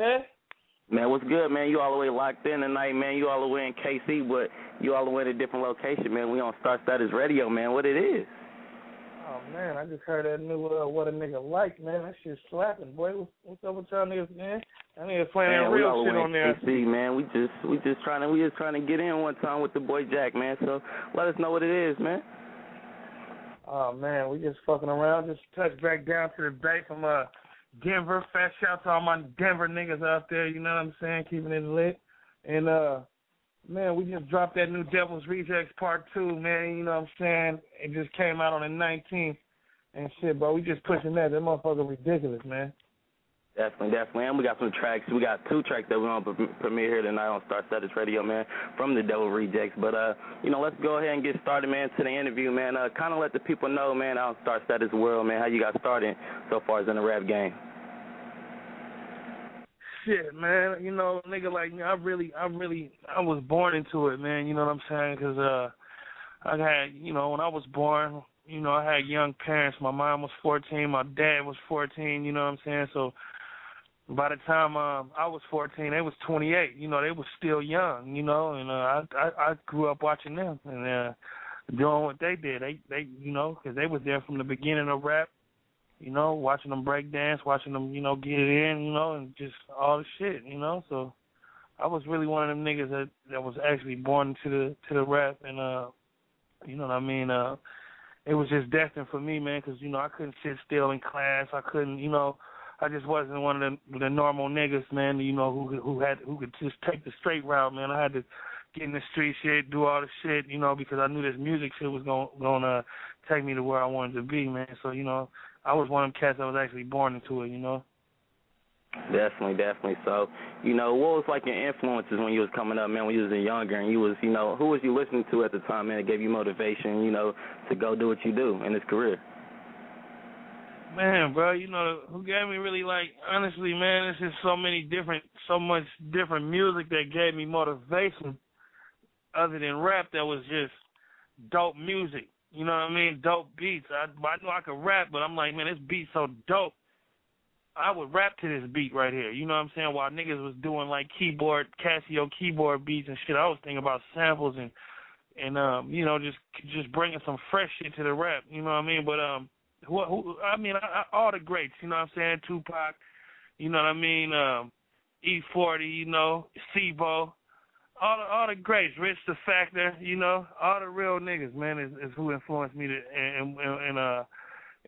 man? Man, what's good, man? You all the way locked in tonight, man. You all the way in KC, but you all the way in a different location, man. We on Star Status Radio, man. What it is? Oh man, I just heard that new uh, what a nigga like, man. That shit slapping, boy. What's, up with y'all niggas, man? I niggas playing man, that real shit on there. KC, man. We just we just trying to we just trying to get in one time with the boy Jack, man. So let us know what it is, man. Oh man, we just fucking around. Just touch back down to the bay from uh Denver. Fat shout to all my Denver niggas out there. You know what I'm saying? Keeping it lit. And uh, man, we just dropped that new Devil's Rejects Part Two. Man, you know what I'm saying? It just came out on the 19th. And shit, bro, we just pushing that. That motherfucker ridiculous, man. Definitely, definitely. And we got some tracks. We got two tracks that we're going to premiere here tonight on Star Status Radio, man, from the Devil Rejects. But, uh, you know, let's go ahead and get started, man, to the interview, man. Uh, kind of let the people know, man, in Star Status world, man, how you got started so far as in the rap game. Shit, man. You know, nigga, like I really, I really, I was born into it, man. You know what I'm saying? Because uh, I had, you know, when I was born, you know, I had young parents. My mom was 14, my dad was 14. You know what I'm saying? So by the time um, I was 14, they was 28. You know, they was still young. You know, and uh, I, I I grew up watching them and uh, doing what they did. They they you know, because they was there from the beginning of rap you know, watching them break dance, watching them, you know, get it in, you know, and just all the shit, you know. So I was really one of them niggas that that was actually born into the to the rap, and uh, you know what I mean. Uh, it was just destined for me, man, because you know I couldn't sit still in class. I couldn't, you know, I just wasn't one of the the normal niggas, man. You know, who who had who could just take the straight route, man. I had to get in the street shit, do all the shit, you know, because I knew this music shit was gonna gonna take me to where I wanted to be, man. So you know, I was one of them cats that was actually born into it, you know. Definitely, definitely. So, you know, what was like your influences when you was coming up, man? When you was younger, and you was, you know, who was you listening to at the time, man? That gave you motivation, you know, to go do what you do in this career. Man, bro, you know who gave me really like honestly, man. It's just so many different, so much different music that gave me motivation, other than rap. That was just dope music. You know what I mean? Dope beats. I I know I could rap, but I'm like, man, this beat so dope. I would rap to this beat right here. You know what I'm saying? While niggas was doing like keyboard, Casio keyboard beats and shit, I was thinking about samples and and um, you know, just just bringing some fresh shit to the rap. You know what I mean? But um, who, who I mean, I, I, all the greats. You know what I'm saying? Tupac. You know what I mean? Um, E40. You know, C-Bo all the all the greats, Rich the Factor, you know, all the real niggas, man, is, is who influenced me to and, and and uh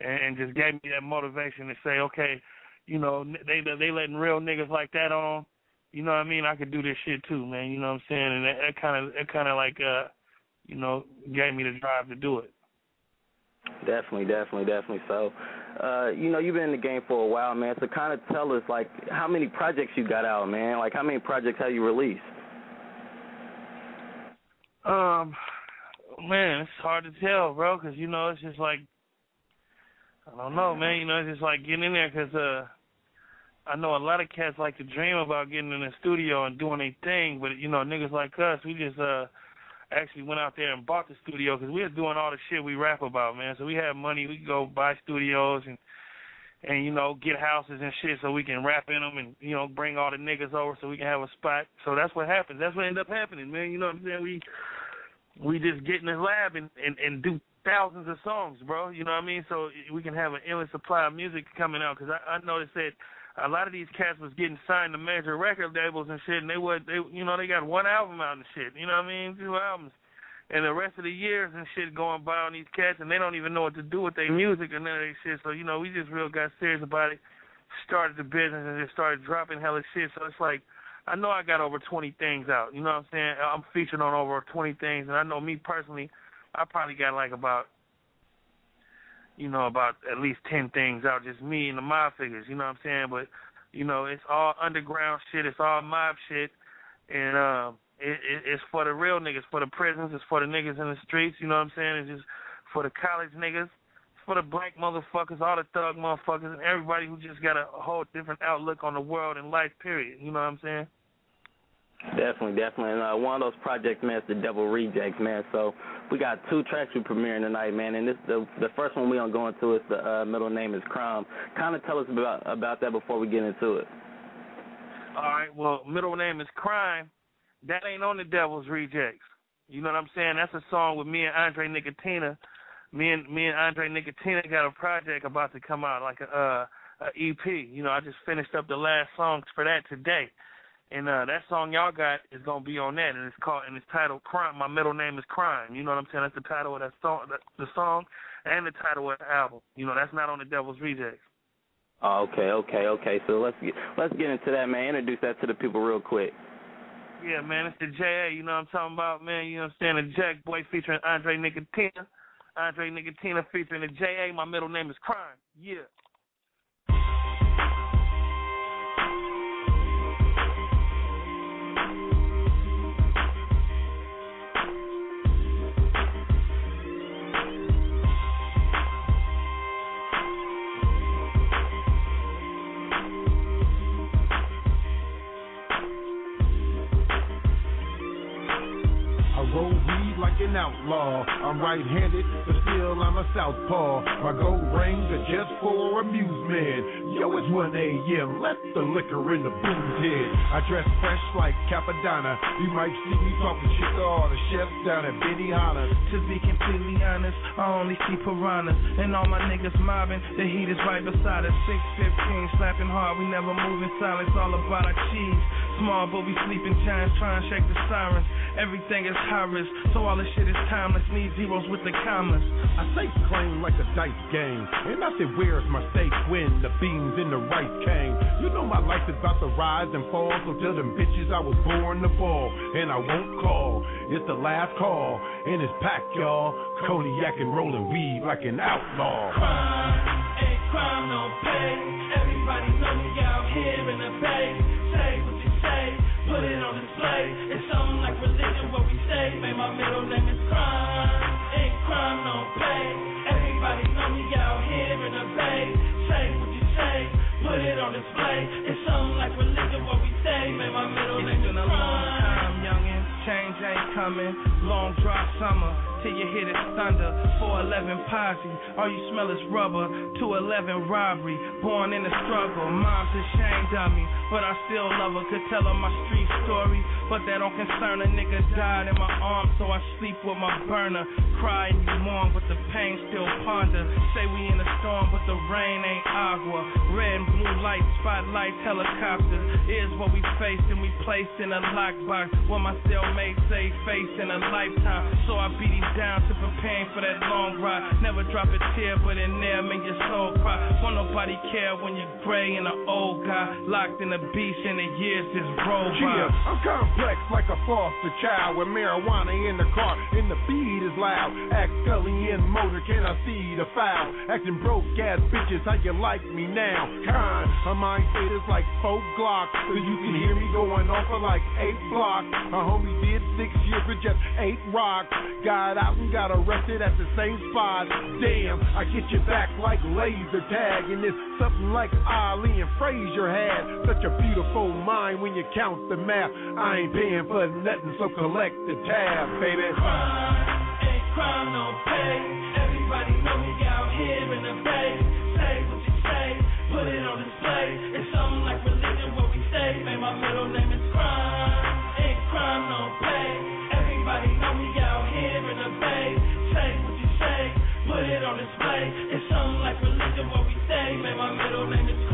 and just gave me that motivation to say, okay, you know, they they letting real niggas like that on, you know what I mean? I could do this shit too, man. You know what I'm saying? And that kind of that kind of like uh, you know, gave me the drive to do it. Definitely, definitely, definitely. So, uh, you know, you've been in the game for a while, man. So, kind of tell us, like, how many projects you got out, man? Like, how many projects have you released? Um, man, it's hard to tell, bro, because you know it's just like I don't know, man. You know, it's just like getting in there because uh, I know a lot of cats like to dream about getting in the studio and doing a thing, but you know, niggas like us, we just uh actually went out there and bought the studio because we was doing all the shit we rap about, man. So we had money, we go buy studios and and you know get houses and shit so we can rap in them and you know bring all the niggas over so we can have a spot. So that's what happens. That's what ended up happening, man. You know what I'm saying? We we just get in the lab and and, and do thousands of songs, bro. You know what I mean? So we can have an endless supply of music coming out. Because I, I noticed that a lot of these cats was getting signed to major record labels and shit, and they would they you know they got one album out and shit. You know what I mean? Two albums and the rest of the years and shit going by on these cats, and they don't even know what to do with their music and none of that shit. So you know, we just real got serious about it, started the business, and just started dropping hella shit. So it's like, I know I got over 20 things out. You know what I'm saying? I'm featured on over 20 things, and I know me personally, I probably got like about, you know, about at least 10 things out, just me and the Mob Figaz. You know what I'm saying? But you know, it's all underground shit. It's all mob shit, and um it, it, it's for the real niggas, for the prisons, it's for the niggas in the streets, you know what I'm saying? It's just for the college niggas, for the black motherfuckers, all the thug motherfuckers, and everybody who just got a whole different outlook on the world and life, period. You know what I'm saying? Definitely, definitely. And uh, one of those projects, man, is the Devil Rejects, man. So we got two tracks we premiering tonight, man. And this the the first one we gonna go into is the uh, middle name is Crime. Kind of tell us about about that before we get into it. All right. Well, middle name is Crime. That ain't on the Devil's Rejects. You know what I'm saying? That's a song with me and Andre Nickatina. Me and me and Andre Nickatina got a project about to come out, like a, uh, a EP. You know, I just finished up the last songs for that today, and uh, that song y'all got is gonna be on that, and it's called and it's titled Crime. My middle name is Crime. You know what I'm saying? That's the title of that song, the song, and the title of the album. You know, that's not on the Devil's Rejects. Oh, okay, okay, okay. So let's get let's get into that, man. Introduce that to the people real quick. Yeah, man, it's the JA, you know what I'm talking about, man. You know what I'm saying? The Jack Boy featuring Andre Nickatina. Andre Nickatina featuring the JA. My middle name is Crime. Yeah. Outlaw. I'm right-handed, but still I'm a southpaw. My gold rings are just for amusement. Yo, it's 1 a.m. Let the liquor in the booze hit. I dress fresh like Cappadonna. You might see me talking shit to all the chefs down at Benihana. To be completely honest, I only see piranhas and all my niggas mobbing. The heat is right beside us. 615 slapping hard. We never move in silence. All about our cheese. Small, but we sleeping giants trying to shake the sirens. Everything is high risk, so all this shit is timeless. Need zeros with the commas. I say claim like a dice game, and I say where's my stake when the beans in the right came. You know my life is about to rise and fall, so tell them bitches I was born to fall, and I won't call. It's the last call, and it's packed, y'all. Cognac and rolling weed like an outlaw. Crime ain't crime, no pay. Everybody know me out here in the bay. It on display. It's something like religion, what we say. Man, my middle name is crime. Ain't crime, no pay. Everybody know me out here in the bay. Say what you say, put it on display. It's something like religion, what we say. Man, my middle It's name been is a long crime. time, youngin'. Change ain't coming. Long dry summer till you hit it thunder. 411 posse, all you smell is rubber. 211 robbery, born in the struggle. Mom's ashamed of me, but I still love her. Could tell her my street story, but that don't concern a nigga. Died in my arms, so I sleep with my burner. Cry and you mourn, but the pain still ponder. Say we in a storm, but the rain ain't agua. Red and blue lights, spotlights, helicopters. Is what we faced and we placed in a lockbox. What my cellmate say, face in a lifetime. So I beat him down to preparing for that long ride. Never drop a tear, but in there, make your soul cry. Won't nobody care when you're gray and an old guy. Locked in a beast and the years just roll by. Yeah, I'm complex like a foster child with marijuana in the car and the beat is loud. Act Scully in motor, can I see the foul? Acting broke ass bitches, how you like me now? Kind, my mindset is like folk Glock, so you can hear me going off for like eight blocks. My homie did six years for just eight rocks. Got out and got arrested at the same spot. Damn, I get you back like laser tag, and it's something like Ali and Frazier had. Such a beautiful mind when you count the math. I ain't paying for nothing, so collect the tab, baby. Crime ain't crime, no pay. Everybody know me out here in the bay. Say what you say, put it on display. It's something like religion, what we say. Man, my middle name is crime. Ain't crime, no pay. Everybody know me put it on display. It's something like religion, what we say. Man, my middle name is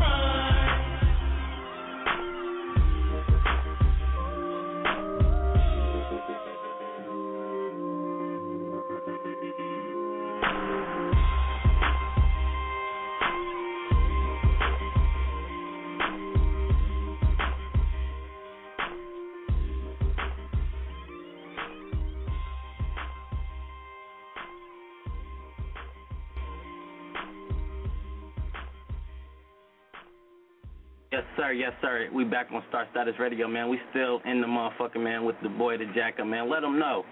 sir. Back on Star Status Radio, man. We still in the motherfucker, man, with the boy, the Jacka, man. Let them know.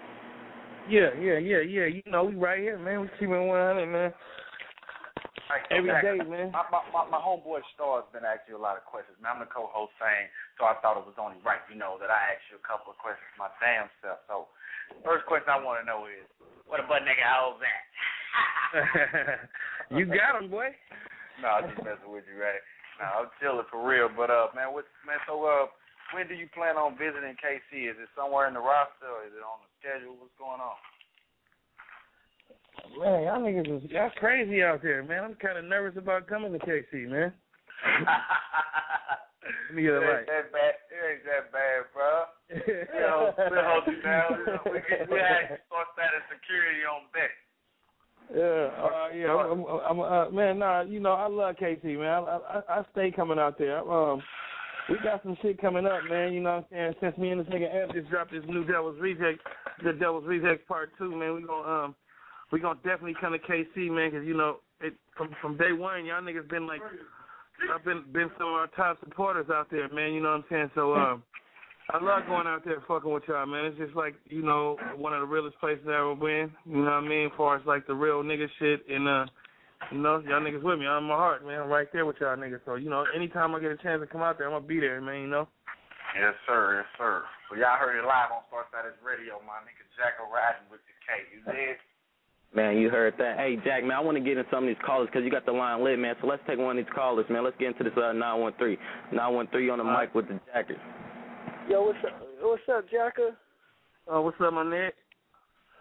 Yeah, yeah, yeah, yeah. You know, we right here, man. We keeping 100, man. Right, so Every Jack, day, man. My, my, my, my homeboy Star's been asking you a lot of questions. Man, I'm the co-host saying, so I thought it was only right, you know, that I asked you a couple of questions my damn self. So, first question I want to know is, what a butt nigga hoes at? you got him, boy. no, I'm just messing with you, right? Nah, I'm chilling for real. But uh, man, what man? So uh, when do you plan on visiting KC? Is it somewhere in the roster or is it on the schedule? What's going on? Man, y'all niggas is y'all crazy out there, man. I'm kind of nervous about coming to KC, man. Let me get it right. ain't that bad. It ain't that bad, bro. you know, we'll hold you down. You know, we we actually start status security on deck. Yeah, uh, yeah, I'm, I'm, I'm uh, man. Nah, you know, I love KC, man. I, I, I stay coming out there. Um, we got some shit coming up, man. You know what I'm saying? Since me and this nigga Ant just dropped this new Devil's Reject, the Devil's Reject Part Two, man. We gonna um, we gonna definitely come to KC, man, because you know, it from from day one, y'all niggas been like, I've been been some of our top supporters out there, man. You know what I'm saying? So um. I love going out there fucking with y'all, man. It's just like, you know, one of the realest places I ever been. You know what I mean? As far as like the real nigga shit and uh you know, y'all niggas with me. I'm in my heart, man. I'm right there with y'all niggas. So, you know, anytime I get a chance to come out there, I'm gonna be there, man, you know? Yes, sir, yes, sir. Well y'all heard it live on Star Status Radio, my nigga Jack riding with the K. You did? Man, you heard that. Hey, Jack, man, I want to get in some of these callers because you got the line lit, man. So let's take one of these callers, man. Let's get into this uh, 913. 913 on the mic with the Jacka. Yo, what's up? What's up, Jacka? Oh, what's up, my nigga?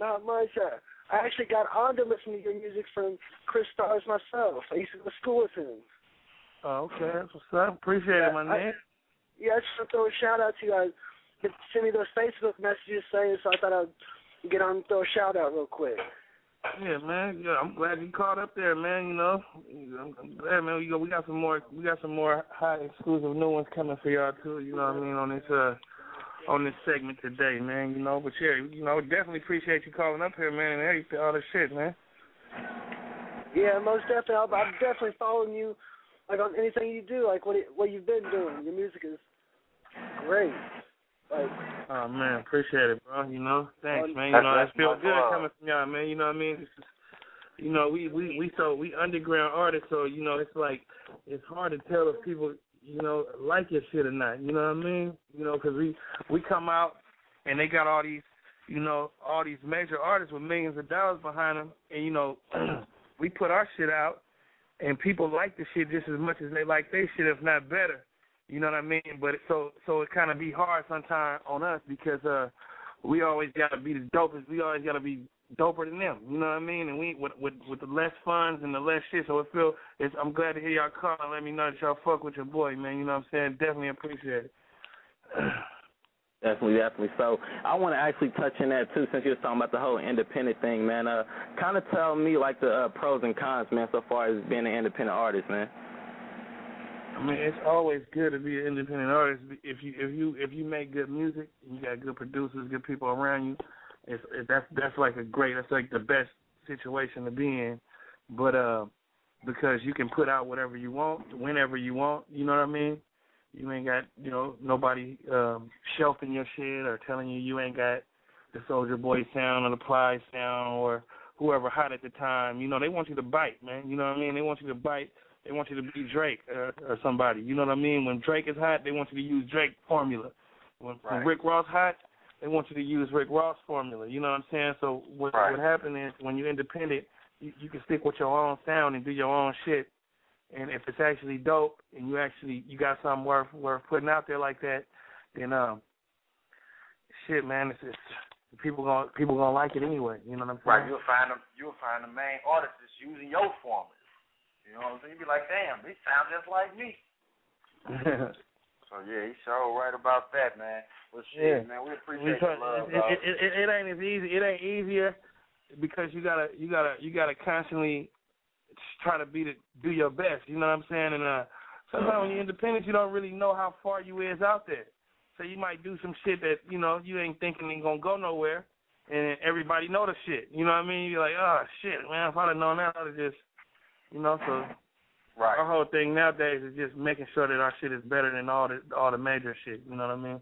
Not much. Uh, I actually got on to listen to your music from Chris Stars myself. I used to go to school with him. Oh, okay. That's what's up. Appreciate Yeah, it, my nigga. Yeah, I just want to throw a shout out to you. I you sent me those Facebook messages saying, so I thought I'd get on and throw a shout out real quick. Yeah, man. Yeah, I'm glad you caught up there, man. You know, I'm, I'm glad, man. We got we got some more we got some more high exclusive new ones coming for y'all too. You know what I mean on this uh on this segment today, man. You know, but yeah, you know, definitely appreciate you calling up here, man, and everything, all this shit, man. Yeah, most definitely. I'll, I'm definitely following you, like on anything you do, like what it, what you've been doing. Your music is great. Like, Oh man, appreciate it, bro. You know, thanks, man. You know, it feels good love. coming from y'all, man. You know what I mean? It's just, you know, we we we so we underground artists, so you know, it's like it's hard to tell if people, you know, like your shit or not. You know what I mean? You know, because we we come out and they got all these, you know, all these major artists with millions of dollars behind them, and you know, we put our shit out, and people like the shit just as much as they like their shit, if not better. You know what I mean? But it, so so it kind of be hard sometimes on us because uh we always got to be the dopest. We always got to be doper than them. You know what I mean? And we with with with the less funds and the less shit. So it feel it's. I'm glad to hear y'all call and let me know that y'all fuck with your boy, man. You know what I'm saying? Definitely appreciate it. Definitely, definitely. So I want to actually touch on that too, since you was talking about the whole independent thing, man. Uh, kind of tell me like the uh, pros and cons, man, so far as being an independent artist, man. I mean, it's always good to be an independent artist if you if you if you make good music, you got good producers, good people around you. It's it, that's that's like a great. That's like the best situation to be in. But uh, because you can put out whatever you want, whenever you want. You know what I mean? You ain't got you know nobody um, shelving your shit or telling you you ain't got the Soulja Boy sound or the Ply sound or whoever hot at the time. You know they want you to bite, man. You know what I mean? They want you to bite. They want you to be Drake or, or somebody. You know what I mean? When Drake is hot, they want you to use Drake formula. When, Right. when Rick Ross hot, they want you to use Rick Ross formula. You know what I'm saying? So what Right. what happened is when you're independent, you, you can stick with your own sound and do your own shit. And if it's actually dope and you actually you got something worth worth putting out there like that, then um, shit, man, it's, it's people gonna people gonna like it anyway. You know what I'm saying? Right, you'll find them. You'll find the main artist that's using your formulas. You know what I'm saying? You be like, damn, they sound just like me. So yeah, he's sure right about that, man. Well, shit, Yeah. man, we appreciate Because your love, it, it, it, it, it ain't as easy. It ain't easier because you gotta you gotta you gotta constantly try to be to do your best. You know what I'm saying? And uh, sometimes when you're independent, you don't really know how far you is out there. So you might do some shit that you know you ain't thinking ain't gonna go nowhere, and everybody know the shit. You know what I mean? You're like, oh shit, man, if I'd have known that, I'd have just, you know. So right. our whole thing nowadays is just making sure that our shit is better than all the all the major shit. You know what I mean?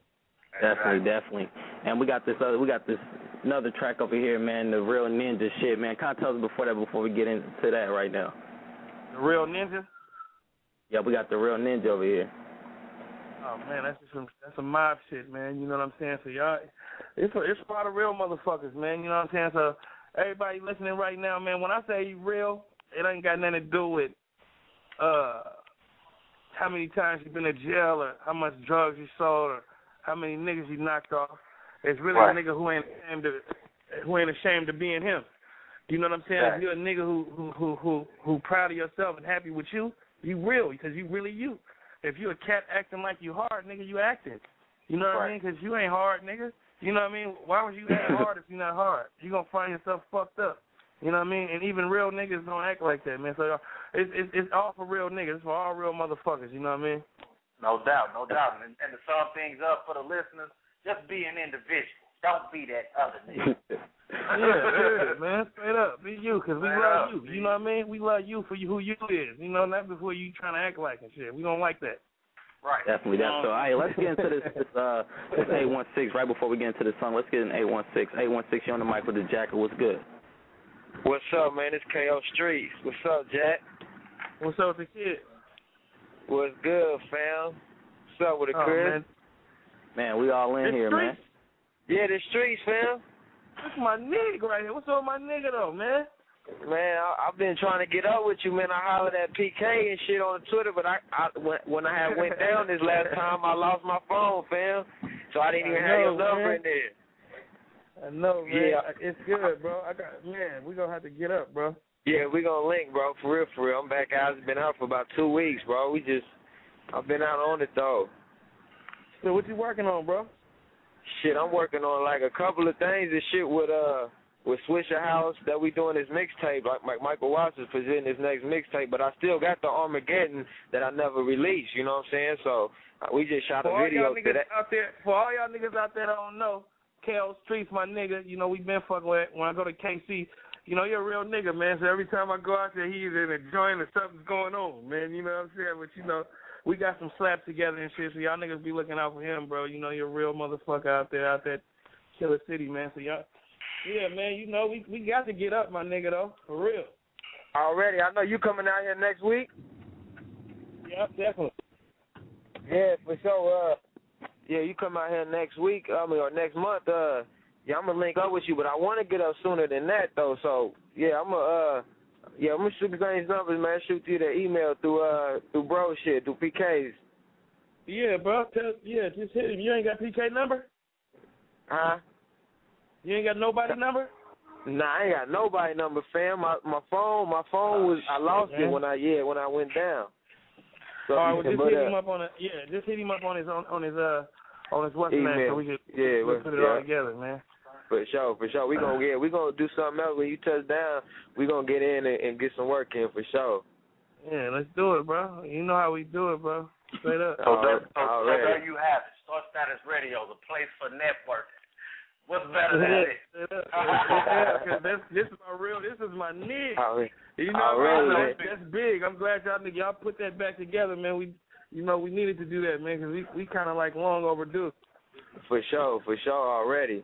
Definitely, definitely. And we got this other, we got this another track over here, man. The real ninja shit, man. Kind of tell us before that, before we get into that right now. The real ninja. Yeah, we got the real ninja over here. Oh man, that's just some that's some mob shit, man. You know what I'm saying? So y'all, it's a, it's a lot of real motherfuckers, man. You know what I'm saying? So everybody listening right now, man. When I say real, it ain't got nothing to do with uh how many times you been to jail or how much drugs you sold or how many niggas you knocked off. It's really Right. a nigga who ain't ashamed to who ain't ashamed of being him. You know what I'm saying? Right. If you're a nigga who who who who who proud of yourself and happy with you, you real because you really you. If you a cat acting like you hard, nigga, you acting. You know what I mean? Because you ain't hard, nigga. You know what I mean? Why would you act hard if you're not hard? You gonna find yourself fucked up. You know what I mean? And even real niggas don't act like that, man. So it's it's, it's all for real niggas. It's for all real motherfuckers. You know what I mean? No doubt, no doubt. And, and to sum things up for the listeners, just be an individual. Don't be that other nigga. Yeah, yeah, man. Straight up, be you, cause we Straight love up, you. be You know what I mean? We love you for you who you is. You know, not before you trying to act like and shit. We don't like that. Right. Definitely that. So, all right, let's get into this, this uh this eight one six right before we get into the song. Let's get in eight one six. Eight one six. You on the mic with the Jacka. What's good? What's up, man? It's KO Streets. What's up, Jack? What's up with the kid? What's good, fam? What's up with the Oh, Chris? man. Man, we all in It's here, man. Yeah, the streets, fam. That's my nigga right here. What's up with my nigga though, man? Man, I, I've been trying to get up with you, man. I hollered at PK and shit on Twitter, but I, I when, when I had went down this last time, I lost my phone, fam. So I didn't even I have your know, number man. in there. I know, man. Yeah. It's good, bro. I got man. We gonna have to get up, bro. Yeah, we gonna link, bro. For real, for real. I'm back out. It's been out for about two weeks, bro. We just, I've been out on it though. So what you working on, bro? Shit, I'm working on like a couple of things and shit with uh with Swishahouse that we doing this mixtape. Like, like Michael Watts is presenting his next mixtape, but I still got the Armageddon that I never released. You know what I'm saying? So uh, we just shot For a all video to that. out there, for all y'all niggas out there that don't know, KO Streets, my nigga. You know we been fucking with. When I go to KC, you know you're a real nigga, man. So every time I go out there, he's in a joint or something's going on, man. You know what I'm saying? But you know, we got some slaps together and shit. So y'all niggas be looking out for him, bro. You know you're a real motherfucker out there, out there, Killer City, man. So y'all, yeah, man. You know we we got to get up, my nigga, though, for real. Already, I know you coming out here next week. Yeah, definitely. Yeah, for sure. Uh, yeah, you come out here next week. I mean, or next month. Uh, yeah, I'm gonna link up with you, but I want to get up sooner than that though. So yeah, I'm gonna uh, yeah, I'm gonna shoot the things numbers, man. Shoot you the email through uh through bro shit through PKs. Yeah, bro. Tell, yeah, just hit him. You ain't got PK number? Huh? You ain't got nobody number? Nah, I ain't got nobody number, fam. My my phone, my phone was I lost it when I yeah when I went down. So All right, well, just hit him up on a yeah, just hit him up on his on, on his uh on his what's the name Email. so we can Yeah, we'll well, put it all together, man. For sure, for sure. We gonna yeah, we gonna do something else when you touch down. We gonna get in and, and get some work in for sure. Yeah, let's do it, bro. You know how we do it, bro. Straight up. So, there, Alright, so, so there you have it. Star Status Radio, the place for networking. What's better than Yeah, this? straight up. yeah, 'cause that's this is my real. This is my niche. Alright. You know, Already, man, man. that's, that's big. I'm glad y'all nigga y'all put that back together, man. We, you know, we needed to do that, man, because we we kind of like long overdue. For sure, for sure already.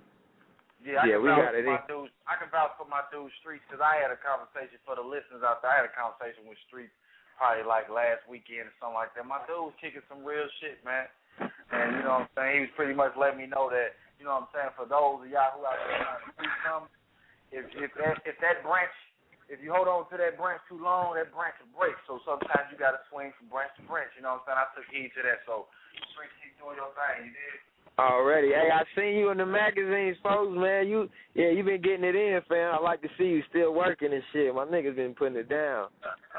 Yeah, I Yeah, can we vouch got for it my in. dude. I can vouch for my dude Streets because I had a conversation for the listeners out there. I had a conversation with Streets probably like last weekend or something like that. My dude was kicking some real shit, man. And you know what I'm saying? He was pretty much letting me know that, you know what I'm saying, for those of y'all who out there trying to do something, if if that if that branch if you hold on to that branch too long, that branch will break. So sometimes you gotta swing from branch to branch, you know what I'm saying? I took heed to that. So Streets keep doing your thing, you did? Already. Hey, I seen you in the magazines, folks, man. You yeah, you been getting it in, fam. I like to see you still working and shit. My niggas been putting it down.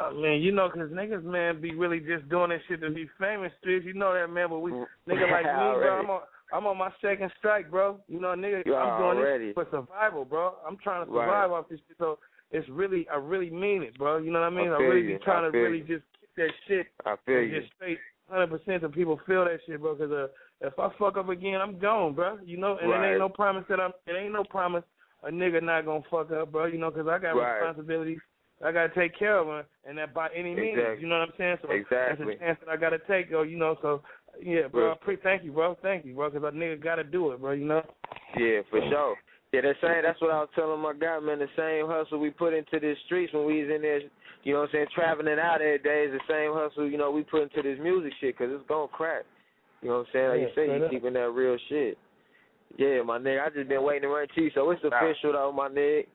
Uh, man, you know, 'cause niggas, man, be really just doing that shit to be famous, streets. You know that, man. But we, nigga like me, bro, I'm on, I'm on my second strike, bro. You know, nigga, You I'm doing already. this for survival, bro. I'm trying to Right. survive off this shit. So it's really, I really mean it, bro. You know what I mean? I I, really you. be trying to really you. just get that shit I feel and you. just straight, hundred percent of people feel that shit, bro. 'Cause uh, if I fuck up again, I'm gone, bro. You know, and it ain't no promise that I'm. It ain't no promise a nigga not gonna fuck up, bro. You know, cause I got Right. responsibilities. I gotta take care of her, and that by any means. Exactly. You know what I'm saying? So Exactly. that's a chance that I gotta take, yo. You know, so yeah, bro. Pre- thank you, bro. Thank you, bro. Cause a nigga gotta do it, bro. You know. Yeah, for sure. Yeah, the same. That's what I was telling my guy, man. The same hustle we put into the streets when we was in there, you know what I'm saying, traveling out every day is the same hustle, you know, we put into this music shit 'cause it's gonna crack. You know what I'm saying? Like Yeah, you say, you up. keeping that real shit. Yeah, my nigga. I just been waiting to run to you, so it's Nah. official though, my nigga.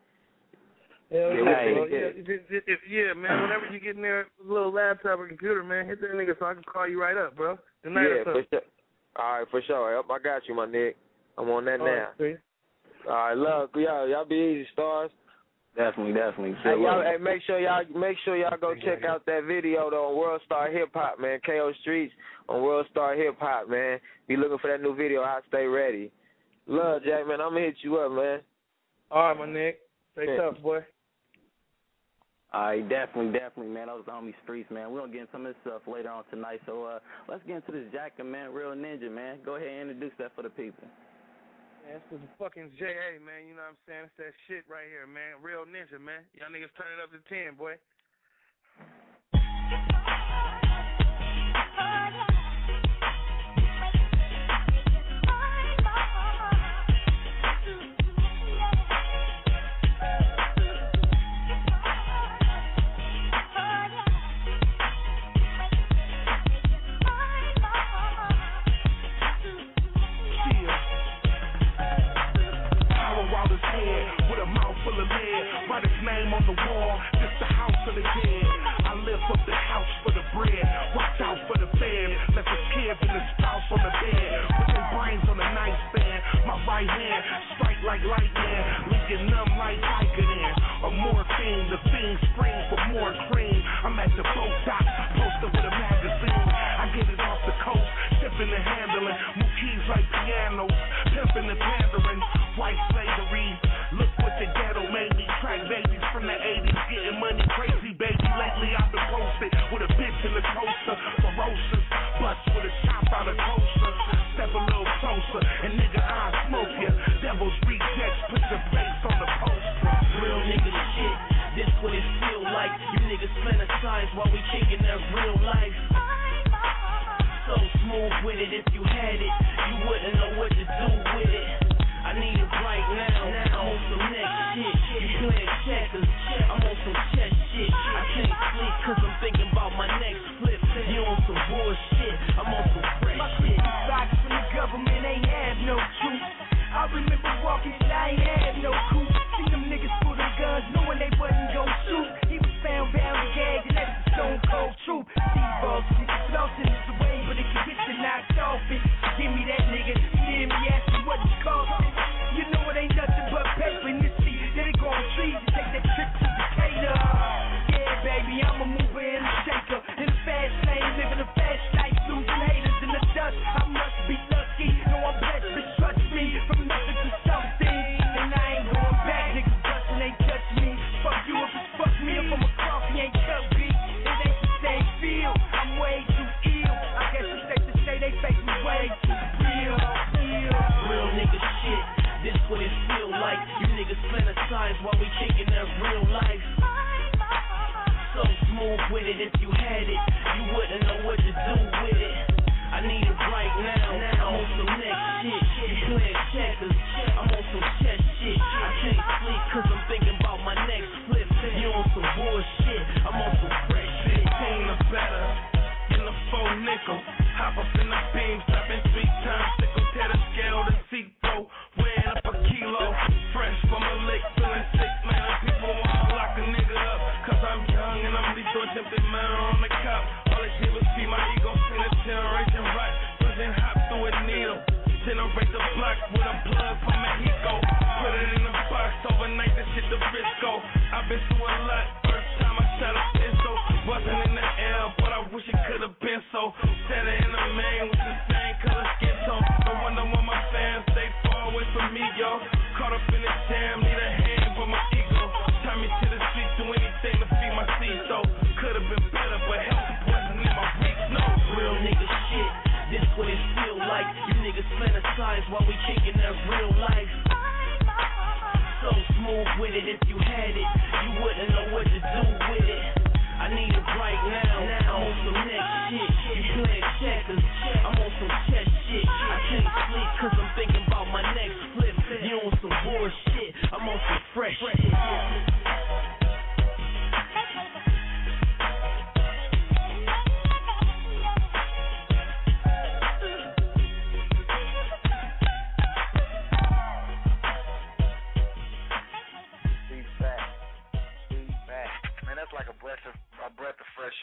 Hell Yeah, yeah, we bro. yeah. yeah, man. Whenever you get in there, with a little laptop or computer, man, hit that nigga so I can call you right up, bro. Tonight yeah, for sure. All right, for sure. Yep, I got you, my nigga. I'm on that All now. right. All right, love, y'all, y'all be easy, stars. Definitely, definitely. Hey, y'all, hey, make sure y'all make sure y'all go check out that video though on World Star Hip Hop, man. KO Streets on World Star Hip Hop, man. Be looking for that new video. I stay ready. Love, Jack, man. I'm gonna hit you up, man. All right, my nigga. Stay Yeah. tough, boy. Right, definitely, definitely, man. Those homie streets, man. We're gonna get into some of this stuff later on tonight. So uh let's get into this Jack man, real ninja, man. Go ahead and introduce that for the people. Man, this is fucking JA, man. You know what I'm saying? It's that shit right here, man. Real ninja, man. Y'all niggas turn it up to 10, boy. On the wall. This the house of the dead. I lift up the house for the bread. Watch out for the fed. Left his kids and his spouse on the bed. With their brains on the nightstand. My right hand strike like lightning. Leaking numb like Vicodin. A morphine. The fiend With a bitch in the coaster. Ferocious. Bust with a chop out of coaster. Step a little closer. And nigga, I smoke ya. Devil's rejects. Put your face on the poster. Real nigga shit, this what it feel like. You niggas fantasize while we kicking that real life. So smooth with it, if you had it, you wouldn't know what murder on the cop. All they did was see my ego, seen a generation right. Prison hop through a needle. Generate the block with a plug from Mexico. Put it in a box overnight, this shit the Frisco. I've been through Smooth with it, if you had it, you wouldn't know what to do with it. I need it right now. I'm on some next shit. You playing checkers, I'm on some chess shit. I can't sleep cause I'm thinking about my next flip. You on some bullshit, I'm on some fresh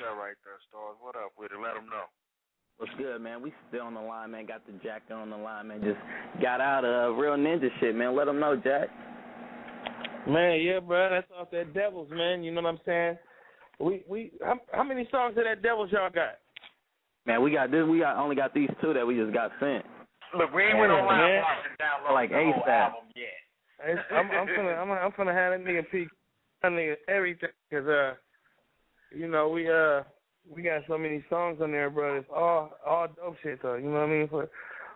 that right there, Stars. What up with it? Let them know. What's good, man? We still on the line, man. Got the Jack on the line, man. Just got out of real ninja shit, man. Let them know, Jack. Man, yeah, bro. That's off that Devils, man. You know what I'm saying? We we how, how many songs of that Devils y'all got? Man, we got this. We got only got these two that we just got sent. Look, we ain't went Yeah, online man. and download Like the whole ASAP. album yet. I'm I'm finna I'm I'm finna have that nigga peek that nigga everything because uh you know we uh we got so many songs on there, bro. It's all all dope shit though. You know what I mean for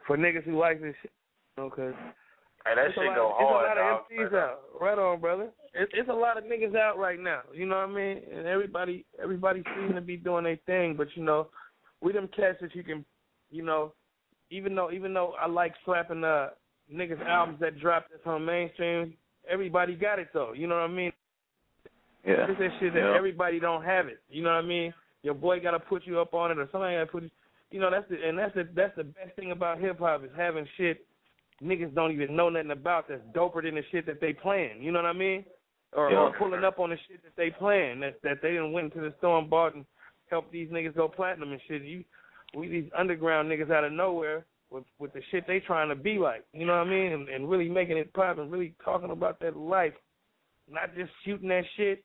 for niggas who like this shit. You know, cause Hey, that shit lot, go it's a lot dog. of MCs out. Right on, brother. It's it's a lot of niggas out right now. You know what I mean? And everybody everybody seems to be doing their thing, but you know, we them cats that you can, you know, even though even though I like slapping uh niggas albums that drop that's on mainstream, everybody got it though. You know what I mean? Yeah. It's that shit that Yeah. everybody don't have it. You know what I mean? Your boy got to put you up on it, or somebody got to put you. You know that's the and that's the that's the best thing about hip hop is having shit niggas don't even know nothing about that's doper than the shit that they playing. You know what I mean? Or, Yeah. or pulling up on the shit that they playing that that they didn't went to the store and bought and helped these niggas go platinum and shit. You we these underground niggas out of nowhere with with the shit they trying to be like. You know what I mean? And, and really making it pop and really talking about that life, not just shooting that shit.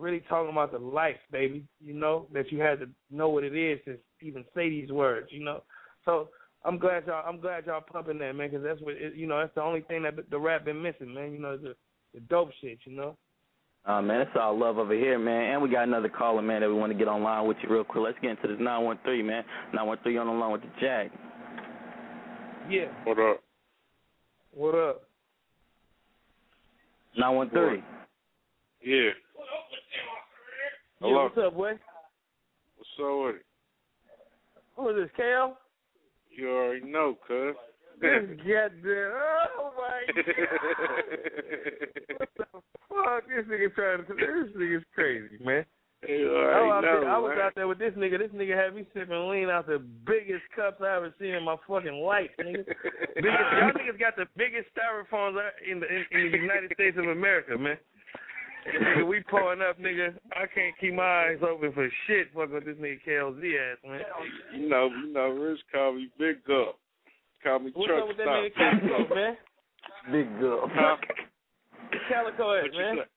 Really talking about the life, baby. You know that you had to know what it is to even say these words. You know, so I'm glad y'all. I'm glad y'all pumping that, man, because that's what it, you know. That's the only thing that the rap been missing, man. You know, the the dope shit. You know. Uh, man, it's all love over here, man. And we got another caller, man, that we want to get online with you real quick. Let's get into this 913, man. 913 on the line with the Jack. Yeah. What up? What up? 913. Yeah. Yeah, Hello. what's up, boy? What's up with it? Who is this, Kale? You already know, cuz. This goddamn. Oh my god. what the fuck? This nigga trying to. This nigga's crazy, man. you oh, I already was, know, there, I was man. out there with this nigga. This nigga had me sipping lean out the biggest cups I ever seen in my fucking life, nigga. biggest, y'all niggas got the biggest styrofoams in the in, in the United States of America, man. And nigga, we pulling up, nigga. I can't keep my eyes open for shit. Fucking with this nigga KLZ ass, man. You know, you know, Rich call me Big Gup. Call me What's Truck up with that nigga Calico, man? Big girl. Huh? Calico ass, man. say?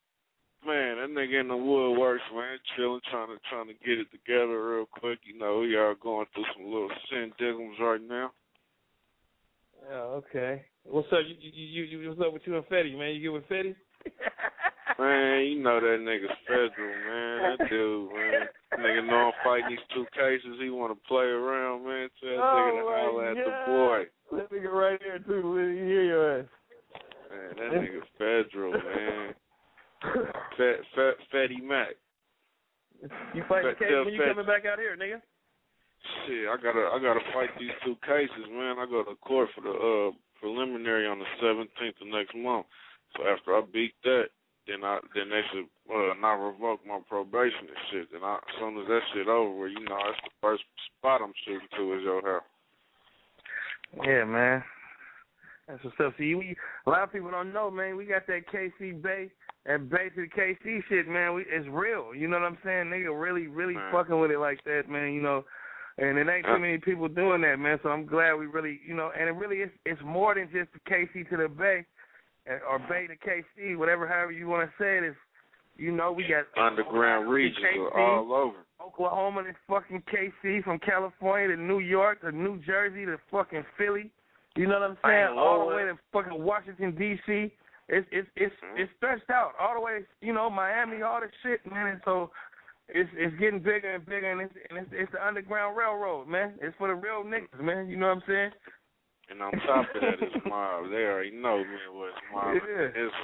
Man, that nigga in the woodworks, man, chilling, trying to trying to get it together real quick. You know, we are going through some little sin diggums right now. Oh, okay. What's up? You, you, you, you, what's up with you and Fetty, man? You get with Fetty? Man, you know that nigga's federal, man. That dude, man. Nigga know I'm fighting these two cases. He want to play around, man. Tell that nigga to Oh, holler at the boy. That nigga right here too. Let me hear your ass. Man, that nigga federal, man. Fat, fat, Fatty Mac. You fighting the case when you coming back out here, nigga? Shit, I gotta, I gotta fight these two cases, man. I go to court for the uh preliminary on the 17th of next month. So after I beat that, then I, then they should uh, not revoke my probation and shit. Then I, as soon as that shit over, you know, that's the first spot I'm shooting to is your house. Yeah, man. That's what's up. See, we a lot of people don't know, man. We got that KC Bay, that Bay to the KC shit, man. We it's real. You know what I'm saying? Nigga really, really Man. fucking with it like that, man. You know, and it ain't too many people doing that, man. So I'm glad we really, you know, and it really is. It's more than just the KC to the Bay, or Bay to KC, whatever, however you want to say it. Is you know we got Underground regions all over. Oklahoma to fucking KC, from California to New York to New Jersey to fucking Philly. You know what I'm saying? All the way to fucking Washington D.C. It's it's it's mm-hmm. it's stretched out all the way. You know Miami, all this shit, man. And so it's it's getting bigger and bigger, and it's and it's, it's the underground railroad, man. It's for the real niggas, man. You know what I'm saying? And on top of that is mob. They already know, man, what's mob. Yeah. It's,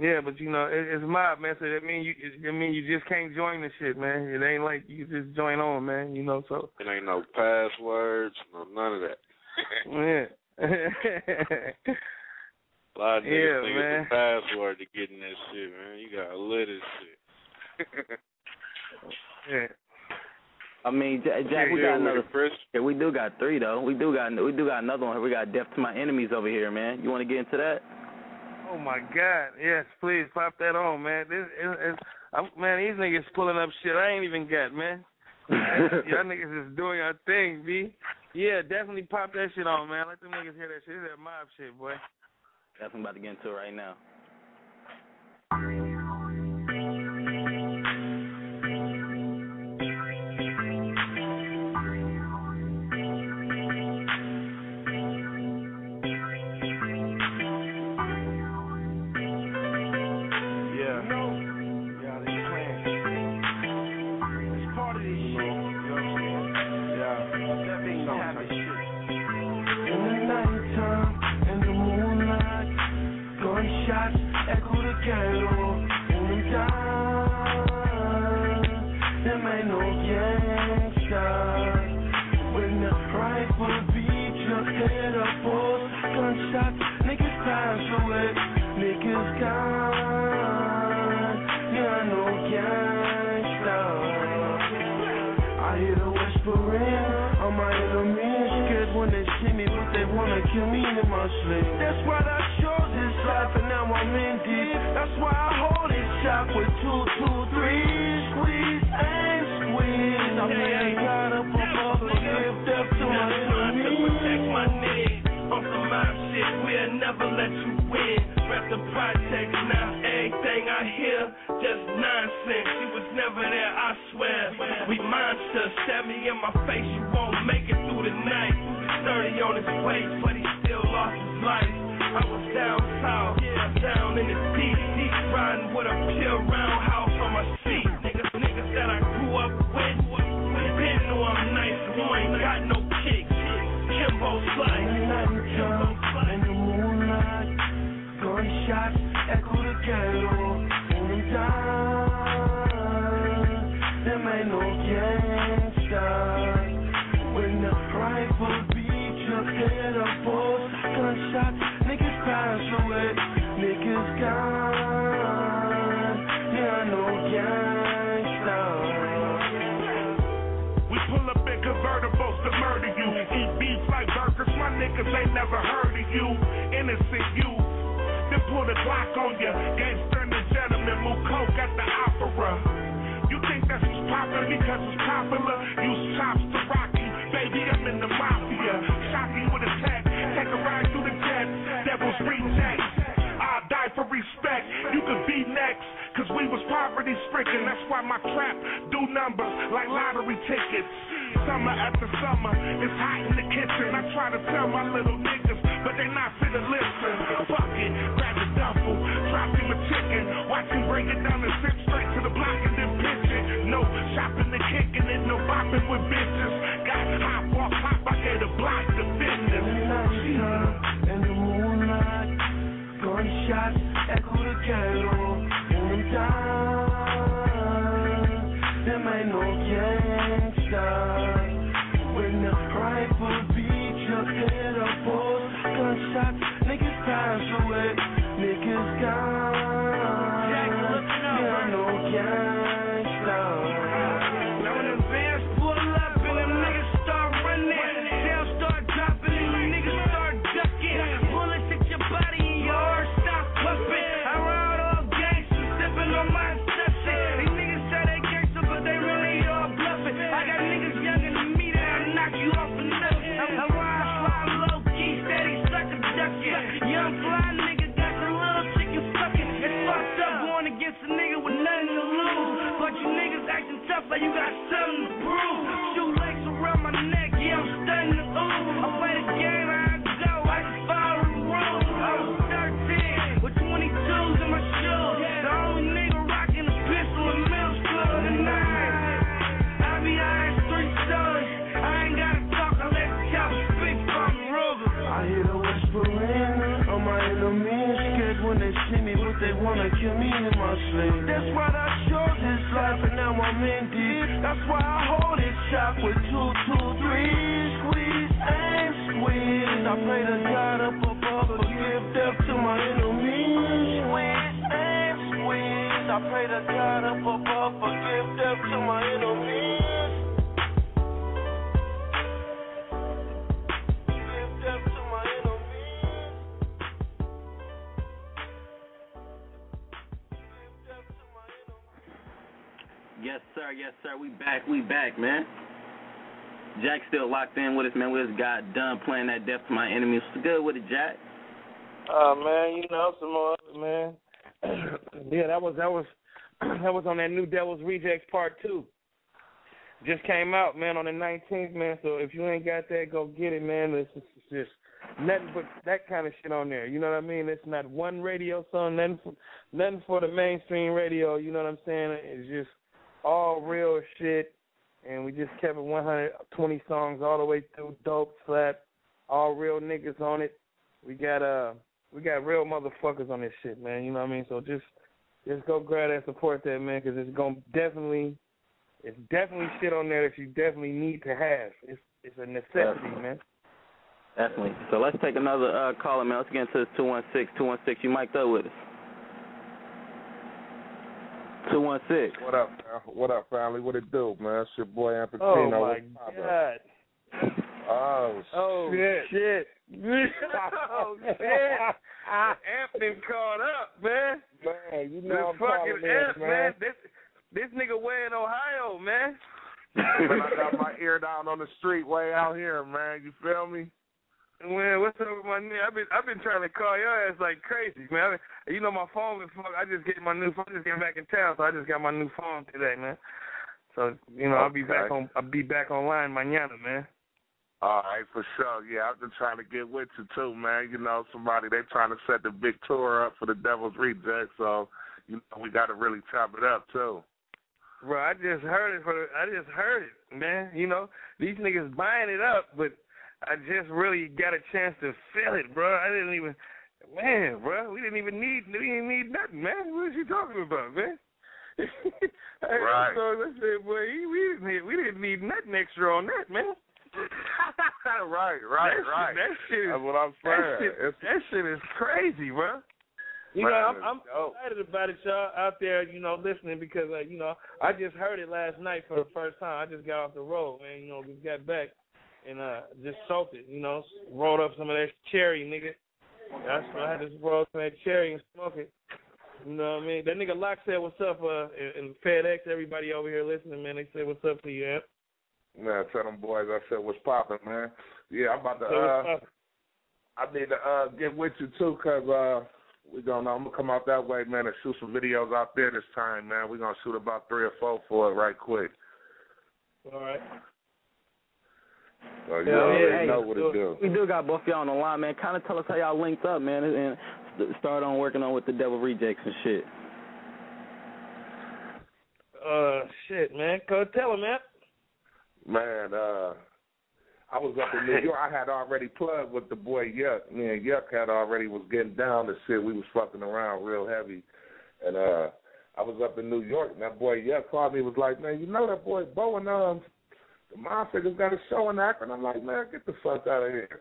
Yeah, but you know it, it's mob, man. So that mean you it mean you just can't join the shit, man. It ain't like you just join on, man. You know so. it ain't no passwords, no none of that. Yeah. A lot of niggas Yeah, think it's a password to get in this shit, man. You gotta live this shit. yeah. I mean, Jack, Jack we got another. Chris. Yeah, we do got three though. We do got we do got another one. We got Death to My Enemies over here, man. You want to get into that? Oh my God! Yes, please pop that on, man. This is, is I'm, man, these niggas pulling up shit I ain't even got, man. Y'all niggas is doing your thing, B. Yeah, definitely pop that shit on, man. Let them niggas hear that shit. This is that mob shit, boy. Definitely about to get into it right now. See me, but they wanna kill me in my sleep. That's why I chose this life, and now I'm in deep. That's why I hold it shot with two, two, three, squeeze and squeeze. I pray God up above, forgive death to my enemies. protect my nigga. On some mob shit, we'll never let you win. Rep the projects now, everything I hear, just nonsense. You was never there, I swear. We monsters, stab me in my face, you won't make it through the night. 30 on his waist, but he still lost his life. I was down south, down in the deep, deep, riding with a pure roundhouse on my seat. Niggas, niggas that I grew up with, been know I'm nice, you ain't got no kicks. Kimbo Slice. In the moonlight, gunshots echo the ghetto. Niggas ain't never heard of you. Innocent youth. Then pull the Glock on ya. Gangster and the gentleman, move coke at the opera. You think that's what's popular because it's popular? Use chops to Rocky. Baby, I'm in the mafia. Shocking with a tech. Take a ride through the jet. Devil's reject. I'll die for respect. You could be next. Cause we was poverty stricken. That's why my trap do numbers like lottery tickets. Summer after summer, it's hot in the kitchen. I try to tell my little niggas, but they not fit to listen. Fuck it, grab the duffel, drop him a chicken. Watch him break it down and zip straight to the block and then pitch it. No shopping and kicking it, no bopping with bitches. Nigga with nothing to lose. But you niggas acting tough like you got something to prove. Wanna kill me in my sleep. That's why I chose this life, and now I'm in deep. That's why I hold it shot with two, two, three, squeeze and squeeze. I pray to God up above, forgive death to my enemies. Squeeze and squeeze. I pray to God up above, forgive death to my enemies. Yes, sir. Yes, sir. We back. We back, man. Jack still locked in with us, man. We just got done playing that Death to My Enemies. What's good with it, Jack? Oh man, you know some more man. yeah, that was that was that was on that new Devil's Rejects Part Two. Just came out, man, on the nineteenth, man. So if you ain't got that, go get it, man. It's just, it's just nothing but that kind of shit on there. You know what I mean? It's not one radio song, nothing for, nothing for the mainstream radio. You know what I'm saying? It's just all real shit, and we just kept it 120 songs all the way through. Dope, slap, all real niggas on it. We got uh, we got real motherfuckers on this shit, man. You know what I mean? So just just go grab that, support that, man, because it's gonna definitely, it's definitely shit on there that you definitely need to have. It's it's a necessity, man. Definitely. So let's take another uh, caller, man. Let's get into this 216. 216, you mic'd up with us. 216. What up, man? What up, family? What it do, man? It's your boy Anthony. Oh my What's poppin'? god. Oh, Oh shit. shit. oh shit. Anthony caught up, man. Man, you This know I'm fucking calling in, F, man. This this nigga way in Ohio, man. man, I got my ear down on the street way out here, man. You feel me? Man, what's up with my name? I've been I've been trying to call your ass like crazy, man. I mean, you know my phone is fuck. I just get my new phone. I just came back in town, so I just got my new phone today, man. So you know I'll be back on I'll be back online mañana, man. All right, for sure. Yeah, I've been trying to get with you too, man. You know, somebody they trying to set the big tour up for the Devil's Reject, so you know we got to really chop it up too. Bro, I just heard it for the, I just heard it, man. You know, these niggas buying it up, but I just really got a chance to feel it, bro. I didn't even man, bro, we didn't even need we didn't need nothing, man. What is you talking about, man? Right. So I said, boy, we didn't need, we didn't need nothing extra on that, man. right, right, that right. Shit, that shit is That's what I'm that saying. shit, that shit is crazy, bro. You Man, know, I'm, I'm excited about it, y'all out there. You know, listening because uh, you know I just heard it last night for the first time. I just got off the road, man. You know, just got back and uh just soaked it. You know, rolled up some of that cherry, nigga. That's what I had to roll some of that cherry and smoke it. You know what I mean? That nigga Locke said, "What's up?" Uh, and and FedEx, everybody over here listening, man. They say, "What's up to you?" Amp? Man, tell them boys I said what's popping, man. Yeah, I'm about to. Uh. I need to uh, get with you too, cause uh, we gonna. I'm gonna come out that way, man, and shoot some videos out there this time, man. We're gonna shoot about three or four for it right quick. All right. So you Yeah, already yeah, hey, know what it do. We do got both y'all on the line, man. Kind of tell us how y'all linked up, man, and and start on working on with the Devil Rejects and shit. Uh, shit, man. Go tell him, man. Man, uh, I was up in New York. I had already plugged with the boy Yuck. Me and Yuck had already was getting down to shit. We was fucking around real heavy, and uh, I was up in New York. And that boy Yuck called me. Was like, man, you know that boy Bo and um, the Mob Figaz got a show in Akron. I'm like, man, get the fuck out of here.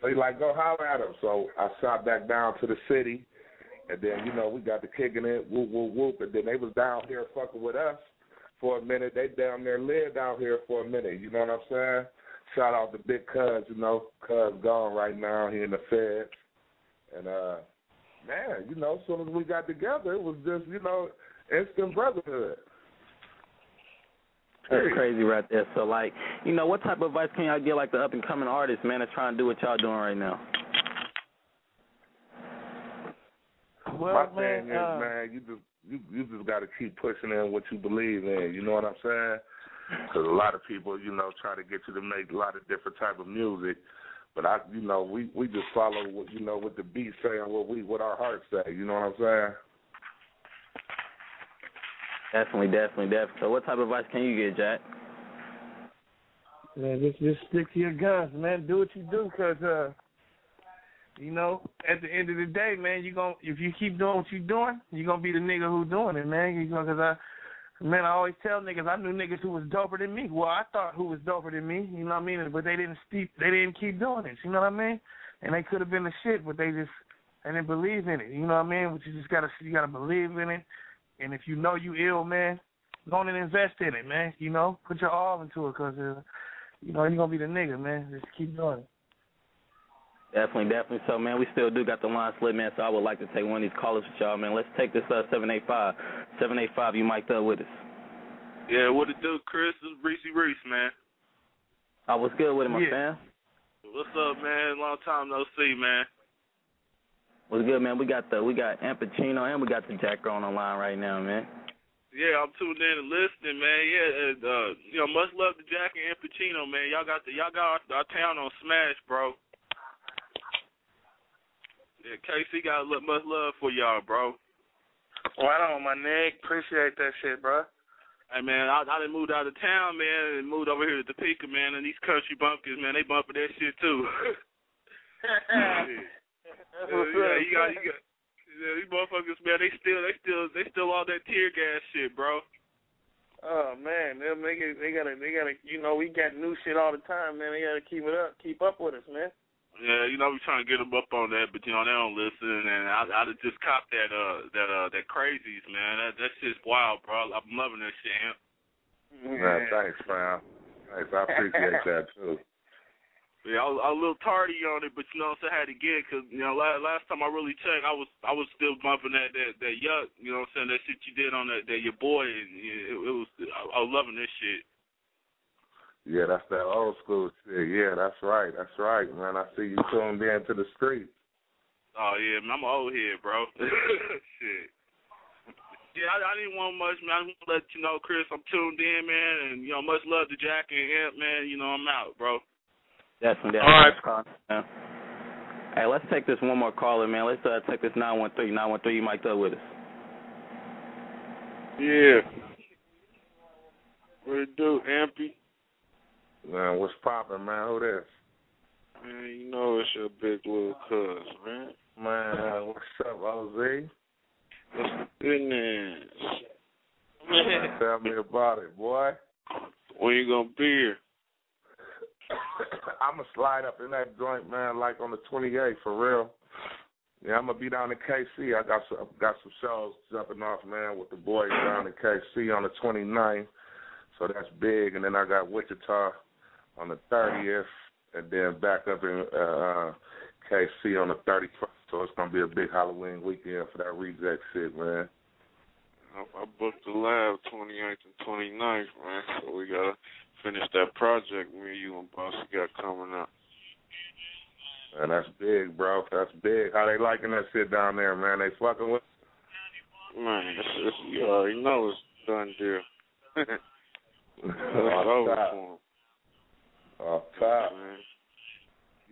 So he like, go holler at him. So I shot back down to the city, and then you know we got the kicking it, whoop whoop whoop, and then they was down here fucking with us for a minute. They down there lived out here for a minute. You know what I'm saying? Shout out to Big Cuz, you know, Cuz gone right now. He in the feds. And uh man, you know, as soon as we got together, it was just, you know, instant brotherhood. That's crazy right there. So like, you know, what type of advice can y'all give like the up and coming artists, man, that's trying to do what y'all doing right now? Well, My man, thing is, uh, man, you just you you just got to keep pushing in what you believe in. You know what I'm saying? Because a lot of people, you know, try to get you to make a lot of different type of music, but I, you know, we we just follow what you know what the beat say and what we what our hearts say. You know what I'm saying? Definitely, definitely, definitely. So what type of advice can you get, Jack? Man, just just stick to your guns, man. Do what you do, cause uh, you know, at the end of the day, man, you gon' if you keep doing what you doing, you are gonna be the nigga who doing it, man. You know, cause I, man, I always tell niggas I knew niggas who was doper than me. Well, I thought who was doper than me, you know what I mean? But they didn't steep, they didn't keep doing it. You know what I mean? And they could have been the shit, but they just they didn't believe in it. You know what I mean? But you just gotta you gotta believe in it. And if you know you ill, man, go on and invest in it, man. You know, put your all into it, cause uh, you know you're gonna be the nigga, man. Just keep doing it. Definitely, definitely. So, man, we still do got the line split, man. So I would like to take one of these callers with y'all, man. Let's take this uh seven eight five, seven eight five. You mic'd up with us. Yeah, what it do, Chris? This is Reese Reese, man. I was good with it, my Yeah. fam. What's up, man? Long time no see, man. What's good, man? We got the we got Ampichino and we got the Jack on the line right now, man. Yeah, I'm tuned in and listening, man. Yeah, and, uh, you know, much love to Jack and Pacino, man. Y'all got the y'all got our, our town on smash, bro. Yeah, KC got lo- much love for y'all, bro. Right on, my nigga. Appreciate that shit, bro. Hey man, I, I done moved out of town, man, and moved over here to Topeka, man. And these country bumpkins, man, they bumping that shit too. That's yeah, yeah, you got, you got, yeah, these motherfuckers, man, they still, they still, they still all that tear gas shit, bro. Oh man, them niggas, they gotta, they gotta, you know, we got new shit all the time, man. They gotta keep it up, keep up with us, man. Yeah, you know, we trying to get them up on that, but you know they don't listen. And I, I just copped that, uh, that, uh, that crazies, man. That, that shit's wild, bro. I'm loving that shit. Amp. Man, thanks, fam. Thanks, I appreciate that too. Yeah, I was, I was a little tardy on it, but you know, saying I had to get because you know last, last time I really checked, I was I was still bumping that that that yuck, you know, what I'm saying that shit you did on that that your boy, and it, it was I, I was loving this shit. Yeah, that's that old school shit. Yeah, that's right. That's right, man. I see you tuned in to the street. Oh yeah, man, I'm an old head, bro. shit. Yeah, I, I didn't want much, man. I just want to let you know, Chris, I'm tuned in, man, and you know, much love to Jack and Amp, man. You know, I'm out, bro. Definitely, All right. definitely. Yeah. Hey, let's take this one more caller, man. Let's uh, take this nine one three. Nine one three, you might up with us. Yeah. What it do, Ampy? Man, what's poppin', man? Who this? Man, you know it's your big little cuz, man. Man, what's up, OZ? What's the business? Man, tell me about it, boy. When you gonna be here? I'ma slide up in that joint, man, like on the 28th, for real. Yeah, I'm gonna be down in KC. I got some got some shows jumping off, man, with the boys down in KC on the 29th. So that's big. And then I got Wichita on the 30th, and then back up in uh, KC on the 31st. So it's gonna be a big Halloween weekend for that reject shit, man. I, I booked the lab 28th and 29th, man. So we gotta finish that project me, you, and Boss got coming up. And that's big, bro. That's big. How they liking that shit down there, man? They fucking with. Man, it's, it's, you already know it's done deal. it's over top. for. Off top. Man.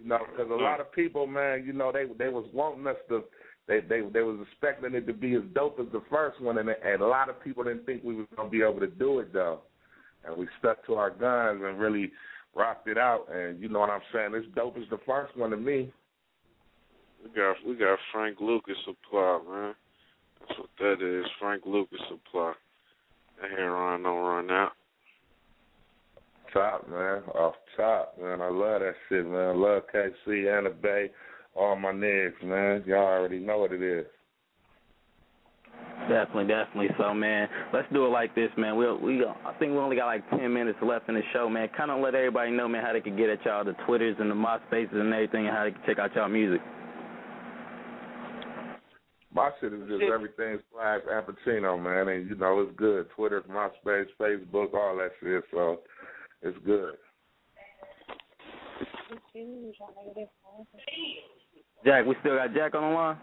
You know, because a lot of people, man, you know, they they was wanting us to. They they they was expecting it to be as dope as the first one, and and a lot of people didn't think we was gonna be able to do it though, and we stuck to our guns and really rocked it out. And you know what I'm saying? This dope is the first one to me. We got we got Frank Lucas supply, man. That's what that is, Frank Lucas supply. That heroin don't run out. Top man, off top man. I love that shit, man. I love KC and the Bay, all my niggas, man. Y'all already know what it is. Definitely, definitely. So, man, let's do it like this, man. We'll, we, I think we only got like ten minutes left in the show, man. Kind of let everybody know, man, how they can get at y'all, the Twitters and the MySpaces and everything, and how they can check out y'all music. My shit is just everything slash Ampichino, man, and you know it's good. Twitter, MySpace, Facebook, all that shit. So it's good. Jack, we still got Jack on the line.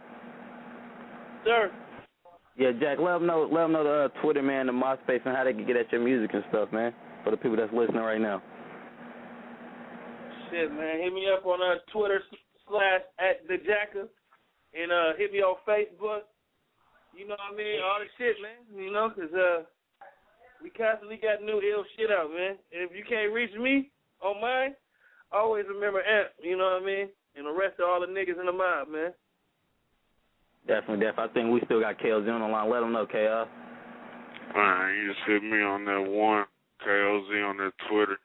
Sir. Yeah, Jack, let them know, let them know the uh, Twitter, man, the MySpace, and how they can get at your music and stuff, man. For the people that's listening right now. Shit, man. Hit me up on uh, Twitter slash at the Jacka, and uh, hit me on Facebook. You know what I mean? All the shit, man. You know, 'cause uh, we constantly got new ill shit out, man. And if you can't reach me on mine, always remember Amp. You know what I mean? And the rest of all the niggas in the mob, man. Definitely, definitely. I think we still got KLZ on the line. Let them know, KL. All right, you just hit me on that one, KLZ on that Twitter,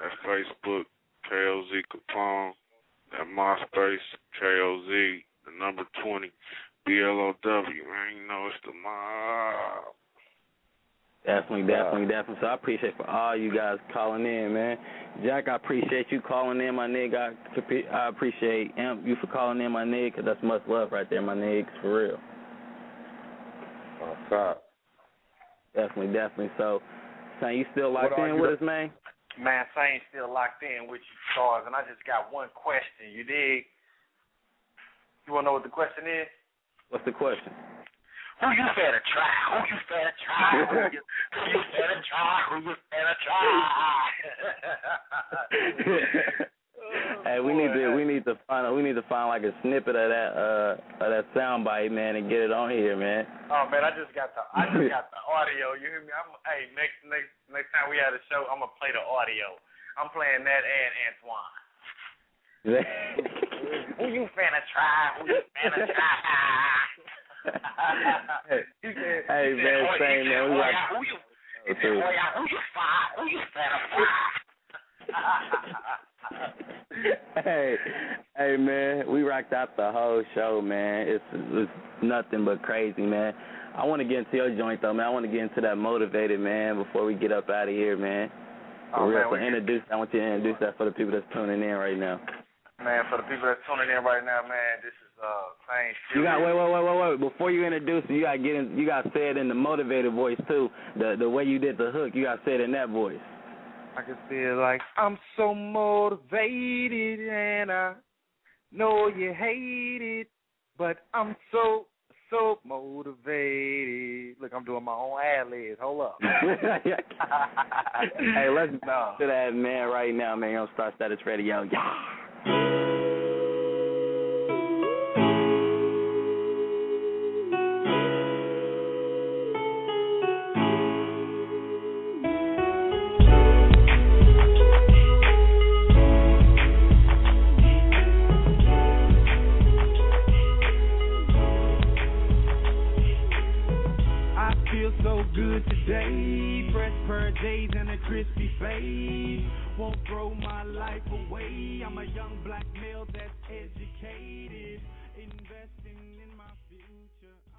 that Facebook, KLZ Capone, that MySpace, KLZ, the number 20, BLOW, man, you know it's the mob. Definitely, definitely, definitely. So I appreciate for all you guys calling in, man. Jack, I appreciate you calling in, my nigga. I, I appreciate Amp, you for calling in, my nigga, because that's much love right there, my niggas, for real. Off top. Definitely, definitely. So Son, you still locked in with us, man? Man, Sane still locked in with you, stars, and I just got one question. You dig? You wanna know what the question is? What's the question? Who you finna try? Who you finna try? Who you, who you finna try? Who you finna try? hey, we need to we need to find we need to find like a snippet of that uh of that soundbite, man, and get it on here, man. Oh man, I just got the I just got the audio. You hear me? I'm hey next next next time we have a show, I'm gonna play the audio. I'm playing that and Antoine. Who you finna try? Who you finna try? He said, hey oh, he man, said, same man. We "Oh, who you? Oh, he said, oh, who you fire? Who you fire? hey, hey man, we rocked out the whole show, man. It's it's nothing but crazy, man. I want to get into your joint though, man. I want to get into that motivated, man, before we get up out of here, man. Oh, real, man, so introduce. I want you to introduce that for the people that's tuning in right now. Man, for the people that's tuning in right now, man, this You got wait, wait, wait, wait, wait. Before you introduce it, you got to get in. You got it in the motivated voice too. The the way you did the hook, you got to say it in that voice. I can feel like I'm so motivated and I know you hate it, but I'm so so motivated. Look, I'm doing my own ad libs. Hold up. hey, let's No. to that man right now, man. On Star Status Radio. Yeah. Good today. Fresh of J's and a crispy fade. Won't throw my life away. I'm a young black male that's educated. Investing in my future.